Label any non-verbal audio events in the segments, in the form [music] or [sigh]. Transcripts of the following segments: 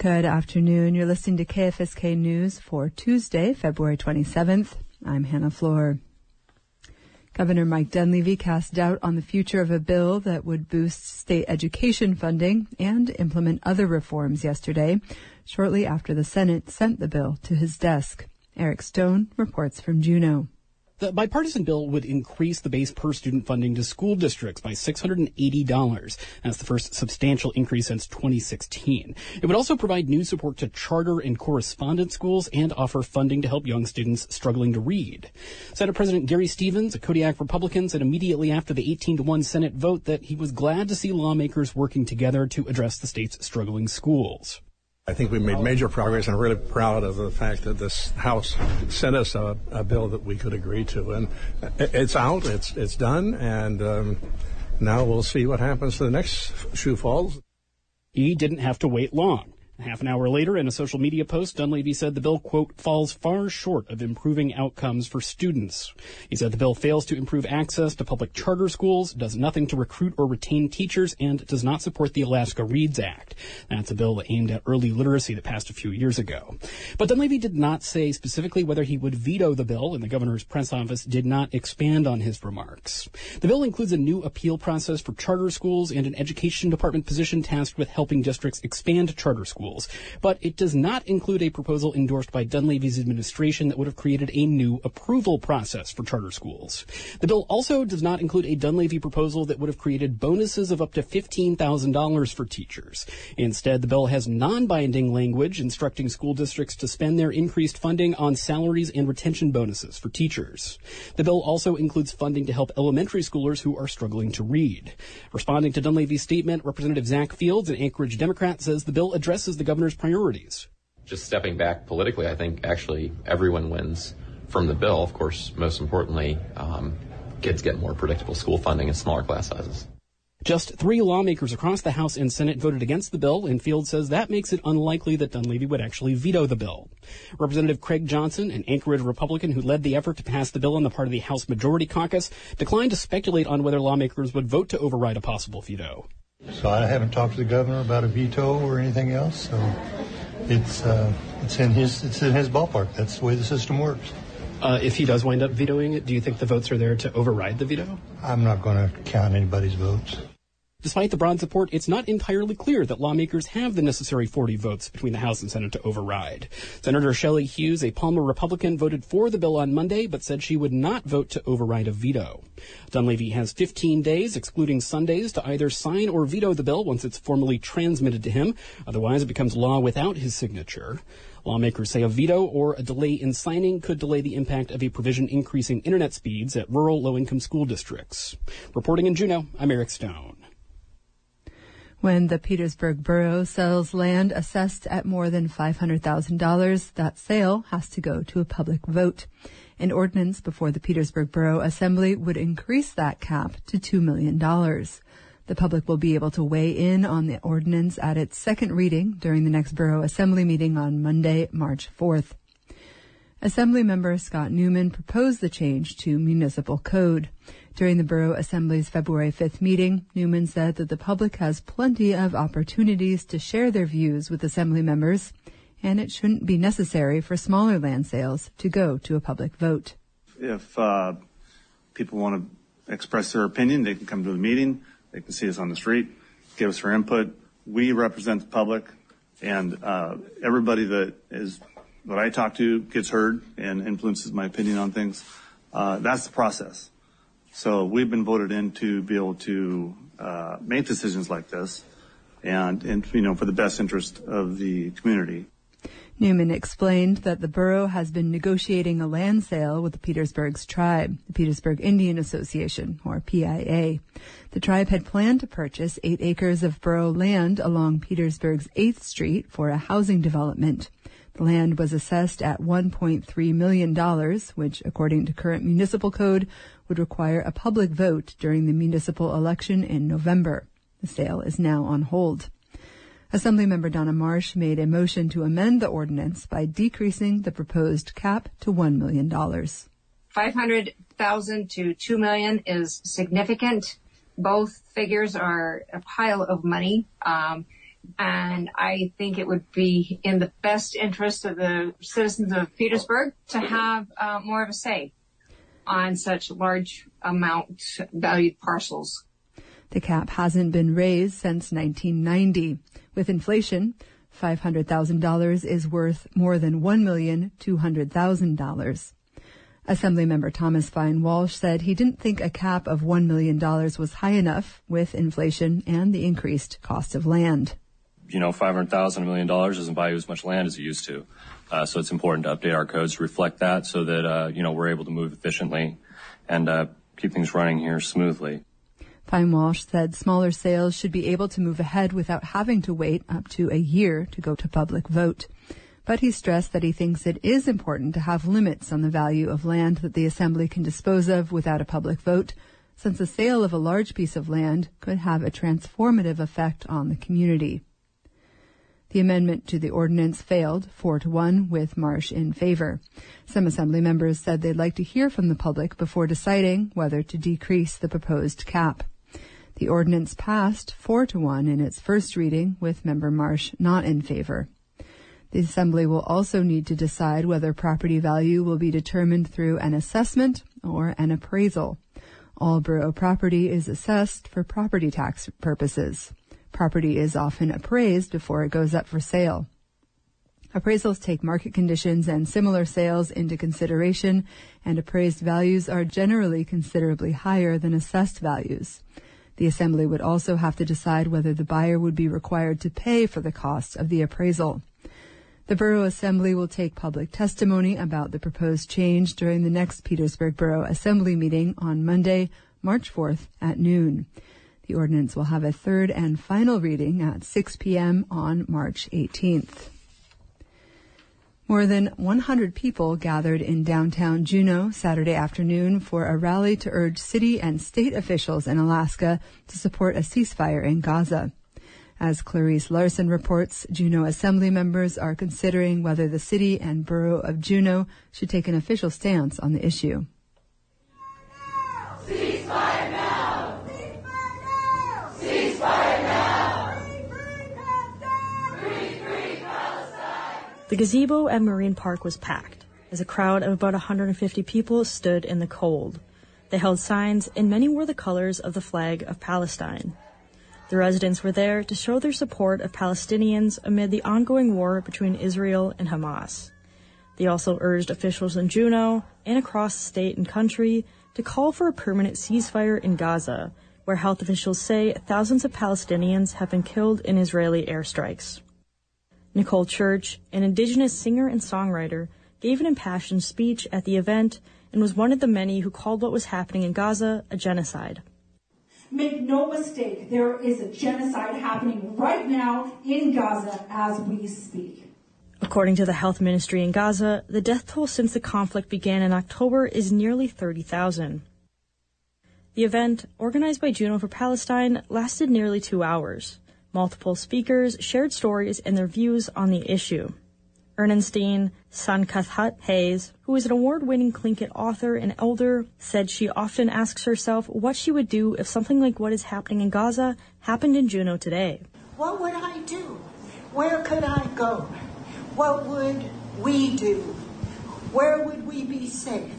Good afternoon. You're listening to KFSK News for Tuesday, February 27th. I'm Hannah Floor. Governor Mike Dunleavy cast doubt on the future of a bill that would boost state education funding and implement other reforms yesterday, shortly after the Senate sent the bill to his desk. Eric Stone reports from Juneau. The bipartisan bill would increase the base per student funding to school districts by $680. That's the first substantial increase since 2016. It would also provide new support to charter and correspondence schools and offer funding to help young students struggling to read. Senate President Gary Stevens, a Kodiak Republican, said immediately after the 18 to 1 Senate vote that he was glad to see lawmakers working together to address the state's struggling schools. I think we made major progress and I'm really proud of the fact that this House sent us a, a bill that we could agree to. And it's out, it's, it's done, and um, now we'll see what happens to the next shoe falls. He didn't have to wait long. Half an hour later, in a social media post, Dunleavy said the bill, quote, falls far short of improving outcomes for students. He said the bill fails to improve access to public charter schools, does nothing to recruit or retain teachers, and does not support the Alaska Reads Act. That's a bill aimed at early literacy that passed a few years ago. But Dunleavy did not say specifically whether he would veto the bill, and the governor's press office did not expand on his remarks. The bill includes a new appeal process for charter schools and an education department position tasked with helping districts expand charter schools schools, but it does not include a proposal endorsed by Dunleavy's administration that would have created a new approval process for charter schools. The bill also does not include a Dunleavy proposal that would have created bonuses of up to $15,000 for teachers. Instead, the bill has non-binding language instructing school districts to spend their increased funding on salaries and retention bonuses for teachers. The bill also includes funding to help elementary schoolers who are struggling to read. Responding to Dunleavy's statement, Representative Zach Fields, an Anchorage Democrat, says the bill addresses the governor's priorities. Just stepping back politically, I think actually everyone wins from the bill. Of course, most importantly, um, kids get more predictable school funding and smaller class sizes. Just three lawmakers across the House and Senate voted against the bill, and Field says that makes it unlikely that Dunleavy would actually veto the bill. Representative Craig Johnson, an Anchorage Republican who led the effort to pass the bill on the part of the House Majority Caucus, declined to speculate on whether lawmakers would vote to override a possible veto. So I haven't talked to the governor about a veto or anything else. So it's uh, it's in his it's in his ballpark. That's the way the system works. Uh, if he does wind up vetoing it, do you think the votes are there to override the veto? I'm not going to count anybody's votes. Despite the broad support, it's not entirely clear that lawmakers have the necessary 40 votes between the House and Senate to override. Senator Shelley Hughes, a Palmer Republican, voted for the bill on Monday, but said she would not vote to override a veto. Dunleavy has 15 days, excluding Sundays, to either sign or veto the bill once it's formally transmitted to him. Otherwise, it becomes law without his signature. Lawmakers say a veto or a delay in signing could delay the impact of a provision increasing internet speeds at rural low-income school districts. Reporting in Juneau, I'm Eric Stone. When the Petersburg Borough sells land assessed at more than $500,000, that sale has to go to a public vote. An ordinance before the Petersburg Borough Assembly would increase that cap to $2 million. The public will be able to weigh in on the ordinance at its second reading during the next Borough Assembly meeting on Monday, March 4th. Assemblymember Scott Newman proposed the change to municipal code. During the Borough Assembly's February 5th meeting, Newman said that the public has plenty of opportunities to share their views with Assembly members, and it shouldn't be necessary for smaller land sales to go to a public vote. If uh, people want to express their opinion, they can come to the meeting, they can see us on the street, give us their input. We represent the public, and uh, everybody that is that I talk to gets heard and influences my opinion on things. Uh, that's the process. So we've been voted in to be able to uh, make decisions like this and, and, you know, for the best interest of the community. Newman explained that the borough has been negotiating a land sale with the Petersburg's tribe, the Petersburg Indian Association, or PIA. The tribe had planned to purchase eight acres of borough land along Petersburg's 8th Street for a housing development. The land was assessed at $1.3 million, which, according to current municipal code, would require a public vote during the municipal election in November. The sale is now on hold. Assemblymember Donna Marsh made a motion to amend the ordinance by decreasing the proposed cap to $1 million. 500,000 to 2 million is significant. Both figures are a pile of money. Um, And I think it would be in the best interest of the citizens of Petersburg to have uh, more of a say on such large amount valued parcels. The cap hasn't been raised since 1990. With inflation, $500,000 is worth more than $1,200,000. Assemblymember Thomas Fine Walsh said he didn't think a cap of $1 million was high enough with inflation and the increased cost of land. You know, 500,000, a million dollars doesn't buy you as much land as it used to. Uh, so it's important to update our codes to reflect that so that, uh, you know, we're able to move efficiently and uh, keep things running here smoothly. Fine Walsh said smaller sales should be able to move ahead without having to wait up to a year to go to public vote but he stressed that he thinks it is important to have limits on the value of land that the Assembly can dispose of without a public vote, since the sale of a large piece of land could have a transformative effect on the community. The amendment to the ordinance failed, four to one, with Marsh in favor. Some Assembly members said they'd like to hear from the public before deciding whether to decrease the proposed cap. The ordinance passed four to one in its first reading, with Member Marsh not in favor. The Assembly will also need to decide whether property value will be determined through an assessment or an appraisal. All borough property is assessed for property tax purposes. Property is often appraised before it goes up for sale. Appraisals take market conditions and similar sales into consideration, and appraised values are generally considerably higher than assessed values. The Assembly would also have to decide whether the buyer would be required to pay for the cost of the appraisal. The Borough Assembly will take public testimony about the proposed change during the next Petersburg Borough Assembly meeting on Monday, March 4th at noon. The ordinance will have a third and final reading at 6 p.m. on March 18th. More than 100 people gathered in downtown Juneau Saturday afternoon for a rally to urge city and state officials in Alaska to support a ceasefire in Gaza. As Clarise Larson reports, Juneau Assembly members are considering whether the city and borough of Juneau should take an official stance on the issue. Ceasefire The gazebo at Marine Park was packed as a crowd of about 150 people stood in the cold. They held signs, and many wore the colors of the flag of Palestine. The residents were there to show their support of Palestinians amid the ongoing war between Israel and Hamas. They also urged officials in Juneau and across state and country to call for a permanent ceasefire in Gaza, where health officials say thousands of Palestinians have been killed in Israeli airstrikes. Nicole Church, an indigenous singer and songwriter, gave an impassioned speech at the event and was one of the many who called what was happening in Gaza a genocide. Make no mistake, there is a genocide happening right now in Gaza as we speak. According to the health ministry in Gaza, the death toll since the conflict began in October is nearly 30,000. The event, organized by Juneau for Palestine, lasted nearly two hours. Multiple speakers shared stories and their views on the issue. Ernestine Saankaláxt' Hayes, who is an award-winning Tlingit author and elder, said she often asks herself what she would do if something like what is happening in Gaza happened in Juneau today. What would I do? Where could I go? What would we do? Where would we be safe?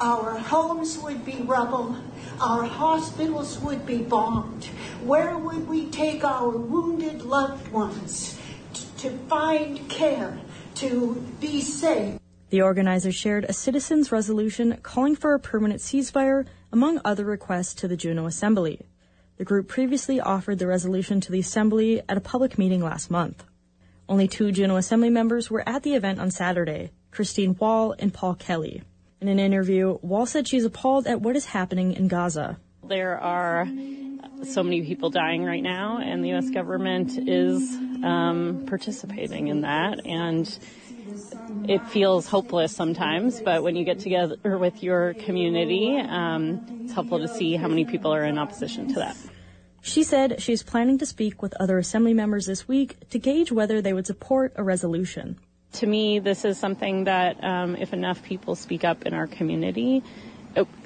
Our homes would be rubble. Our hospitals would be bombed. Where would we take our wounded loved ones t- to find care? to be safe. The organizers shared a citizens' resolution calling for a permanent ceasefire, among other requests to the Juneau Assembly. The group previously offered the resolution to the Assembly at a public meeting last month. Only two Juneau Assembly members were at the event on Saturday, Christine Woll and Paul Kelly. In an interview, Woll said she's appalled at what is happening in Gaza. There are so many people dying right now, and the U.S. government is um, participating in that. And it feels hopeless sometimes, but when you get together with your community, um, it's helpful to see how many people are in opposition to that. She said she's planning to speak with other assembly members this week to gauge whether they would support a resolution. To me, this is something that um, if enough people speak up in our community,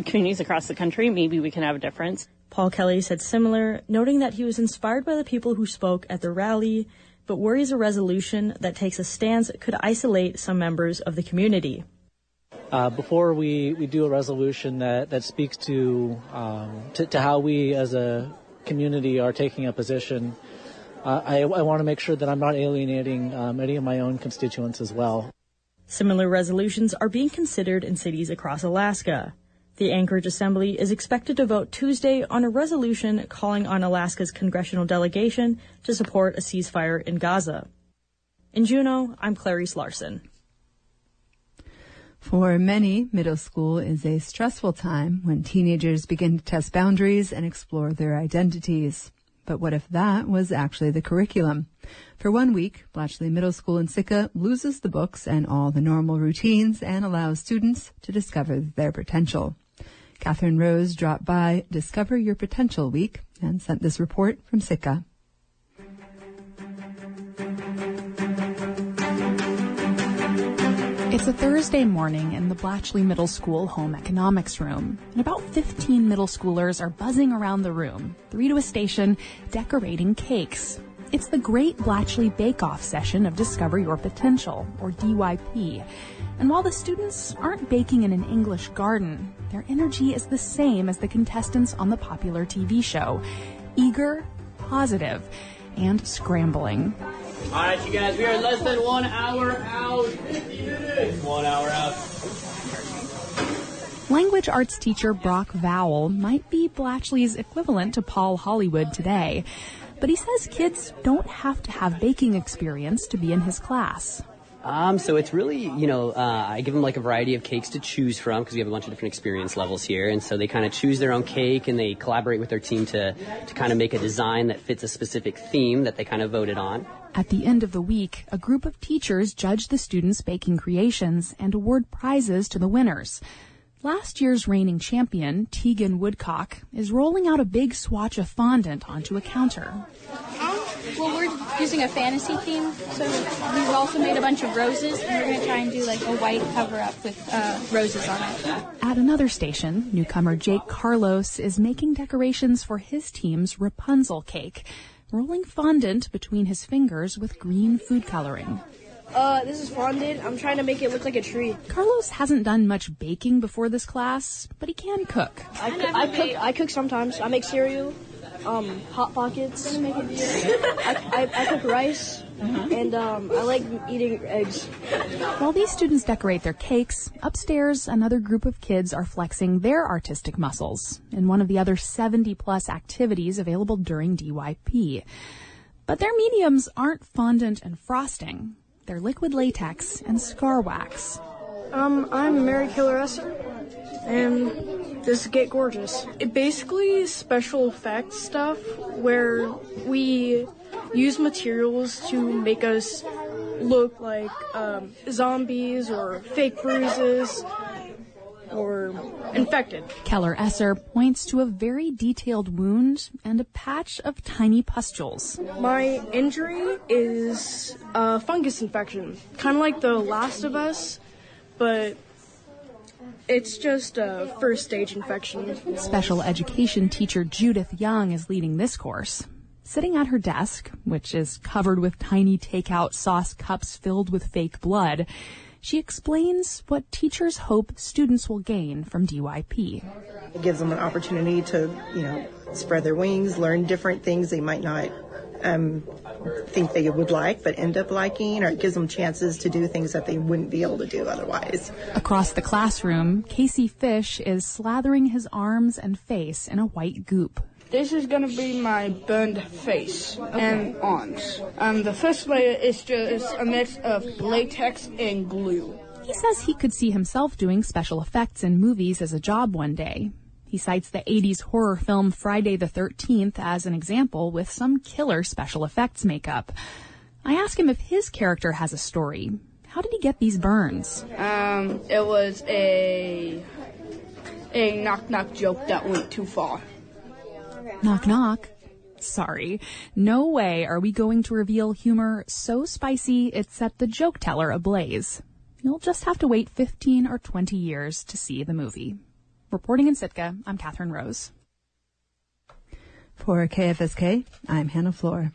communities across the country, maybe we can have a difference. Paul Kelly said similar, noting that he was inspired by the people who spoke at the rally, but worries a resolution that takes a stance could isolate some members of the community. Uh, before we, we do a resolution that, that speaks to, um, to, to how we as a community are taking a position, uh, I, I want to make sure that I'm not alienating um, any of my own constituents as well. Similar resolutions are being considered in cities across Alaska. The Anchorage Assembly is expected to vote Tuesday on a resolution calling on Alaska's congressional delegation to support a ceasefire in Gaza. In Juneau, I'm Clarise Larson. For many, middle school is a stressful time when teenagers begin to test boundaries and explore their identities. But what if that was actually the curriculum? For one week, Blatchley Middle School in Sitka loses the books and all the normal routines and allows students to discover their potential. Katherine Rose dropped by Discover Your Potential Week and sent this report from Sitka. It's a Thursday morning in the Blatchley Middle School home economics room, and about 15 middle schoolers are buzzing around the room, three to a station, decorating cakes. It's the Great Blatchley Bake Off session of Discover Your Potential, or DYP. And while the students aren't baking in an English garden, their energy is the same as the contestants on the popular TV show eager, positive, and scrambling. All right, you guys, we are less than one hour out. 50 minutes. One hour out. Language arts teacher Brock Vowell might be Blatchley's equivalent to Paul Hollywood today, but he says kids don't have to have baking experience to be in his class. Um, so it's really, you know, uh, I give them like a variety of cakes to choose from because we have a bunch of different experience levels here, and so they kind of choose their own cake and they collaborate with their team to to kind of make a design that fits a specific theme that they kind of voted on. At the end of the week, a group of teachers judge the students' baking creations and award prizes to the winners. Last year's reigning champion, Tegan Woodcock, is rolling out a big swatch of fondant onto a counter. Well, we're using a fantasy theme, so we've also made a bunch of roses, and we're going to try and do like a white cover up with uh, roses on it. At another station, newcomer Jake Carlos is making decorations for his team's Rapunzel cake, rolling fondant between his fingers with green food coloring. Uh, this is fondant. I'm trying to make it look like a tree. Carlos hasn't done much baking before this class, but he can cook. I, coo- I cook. I cook sometimes. I make cereal, um, hot pockets. [laughs] I, I, I cook rice, and um, I like eating eggs. While these students decorate their cakes, upstairs another group of kids are flexing their artistic muscles in one of the other 70 plus activities available during DYP. But their mediums aren't fondant and frosting. They're liquid latex and scar wax. Um, I'm Mary Keller Esser, and this is Get Gorgeous. It basically special effects stuff where we use materials to make us look like um, zombies or fake bruises or infected. Keller Esser points to a very detailed wound and a patch of tiny pustules. My injury is a fungus infection, kind of like The Last of Us, but it's just a first stage infection. Special education teacher Judith Young is leading this course. Sitting at her desk, which is covered with tiny takeout sauce cups filled with fake blood, she explains what teachers hope students will gain from DYP. It gives them an opportunity to, you know, spread their wings, learn different things they might not um, think they would like, but end up liking, or it gives them chances to do things that they wouldn't be able to do otherwise. Across the classroom, Casey Fish is slathering his arms and face in a white goop. This is gonna be my burned face and arms. Um, the first layer is just a mix of latex and glue. He says he could see himself doing special effects in movies as a job one day. He cites the 80s horror film Friday the 13th as an example with some killer special effects makeup. I ask him if his character has a story. How did he get these burns? Um, it was a a knock knock joke that went too far. Knock knock. Sorry. No way are we going to reveal humor so spicy it set the joke teller ablaze. You'll just have to wait 15 or 20 years to see the movie. Reporting in Sitka, I'm Katherine Rose. For KFSK, I'm Hannah Floor.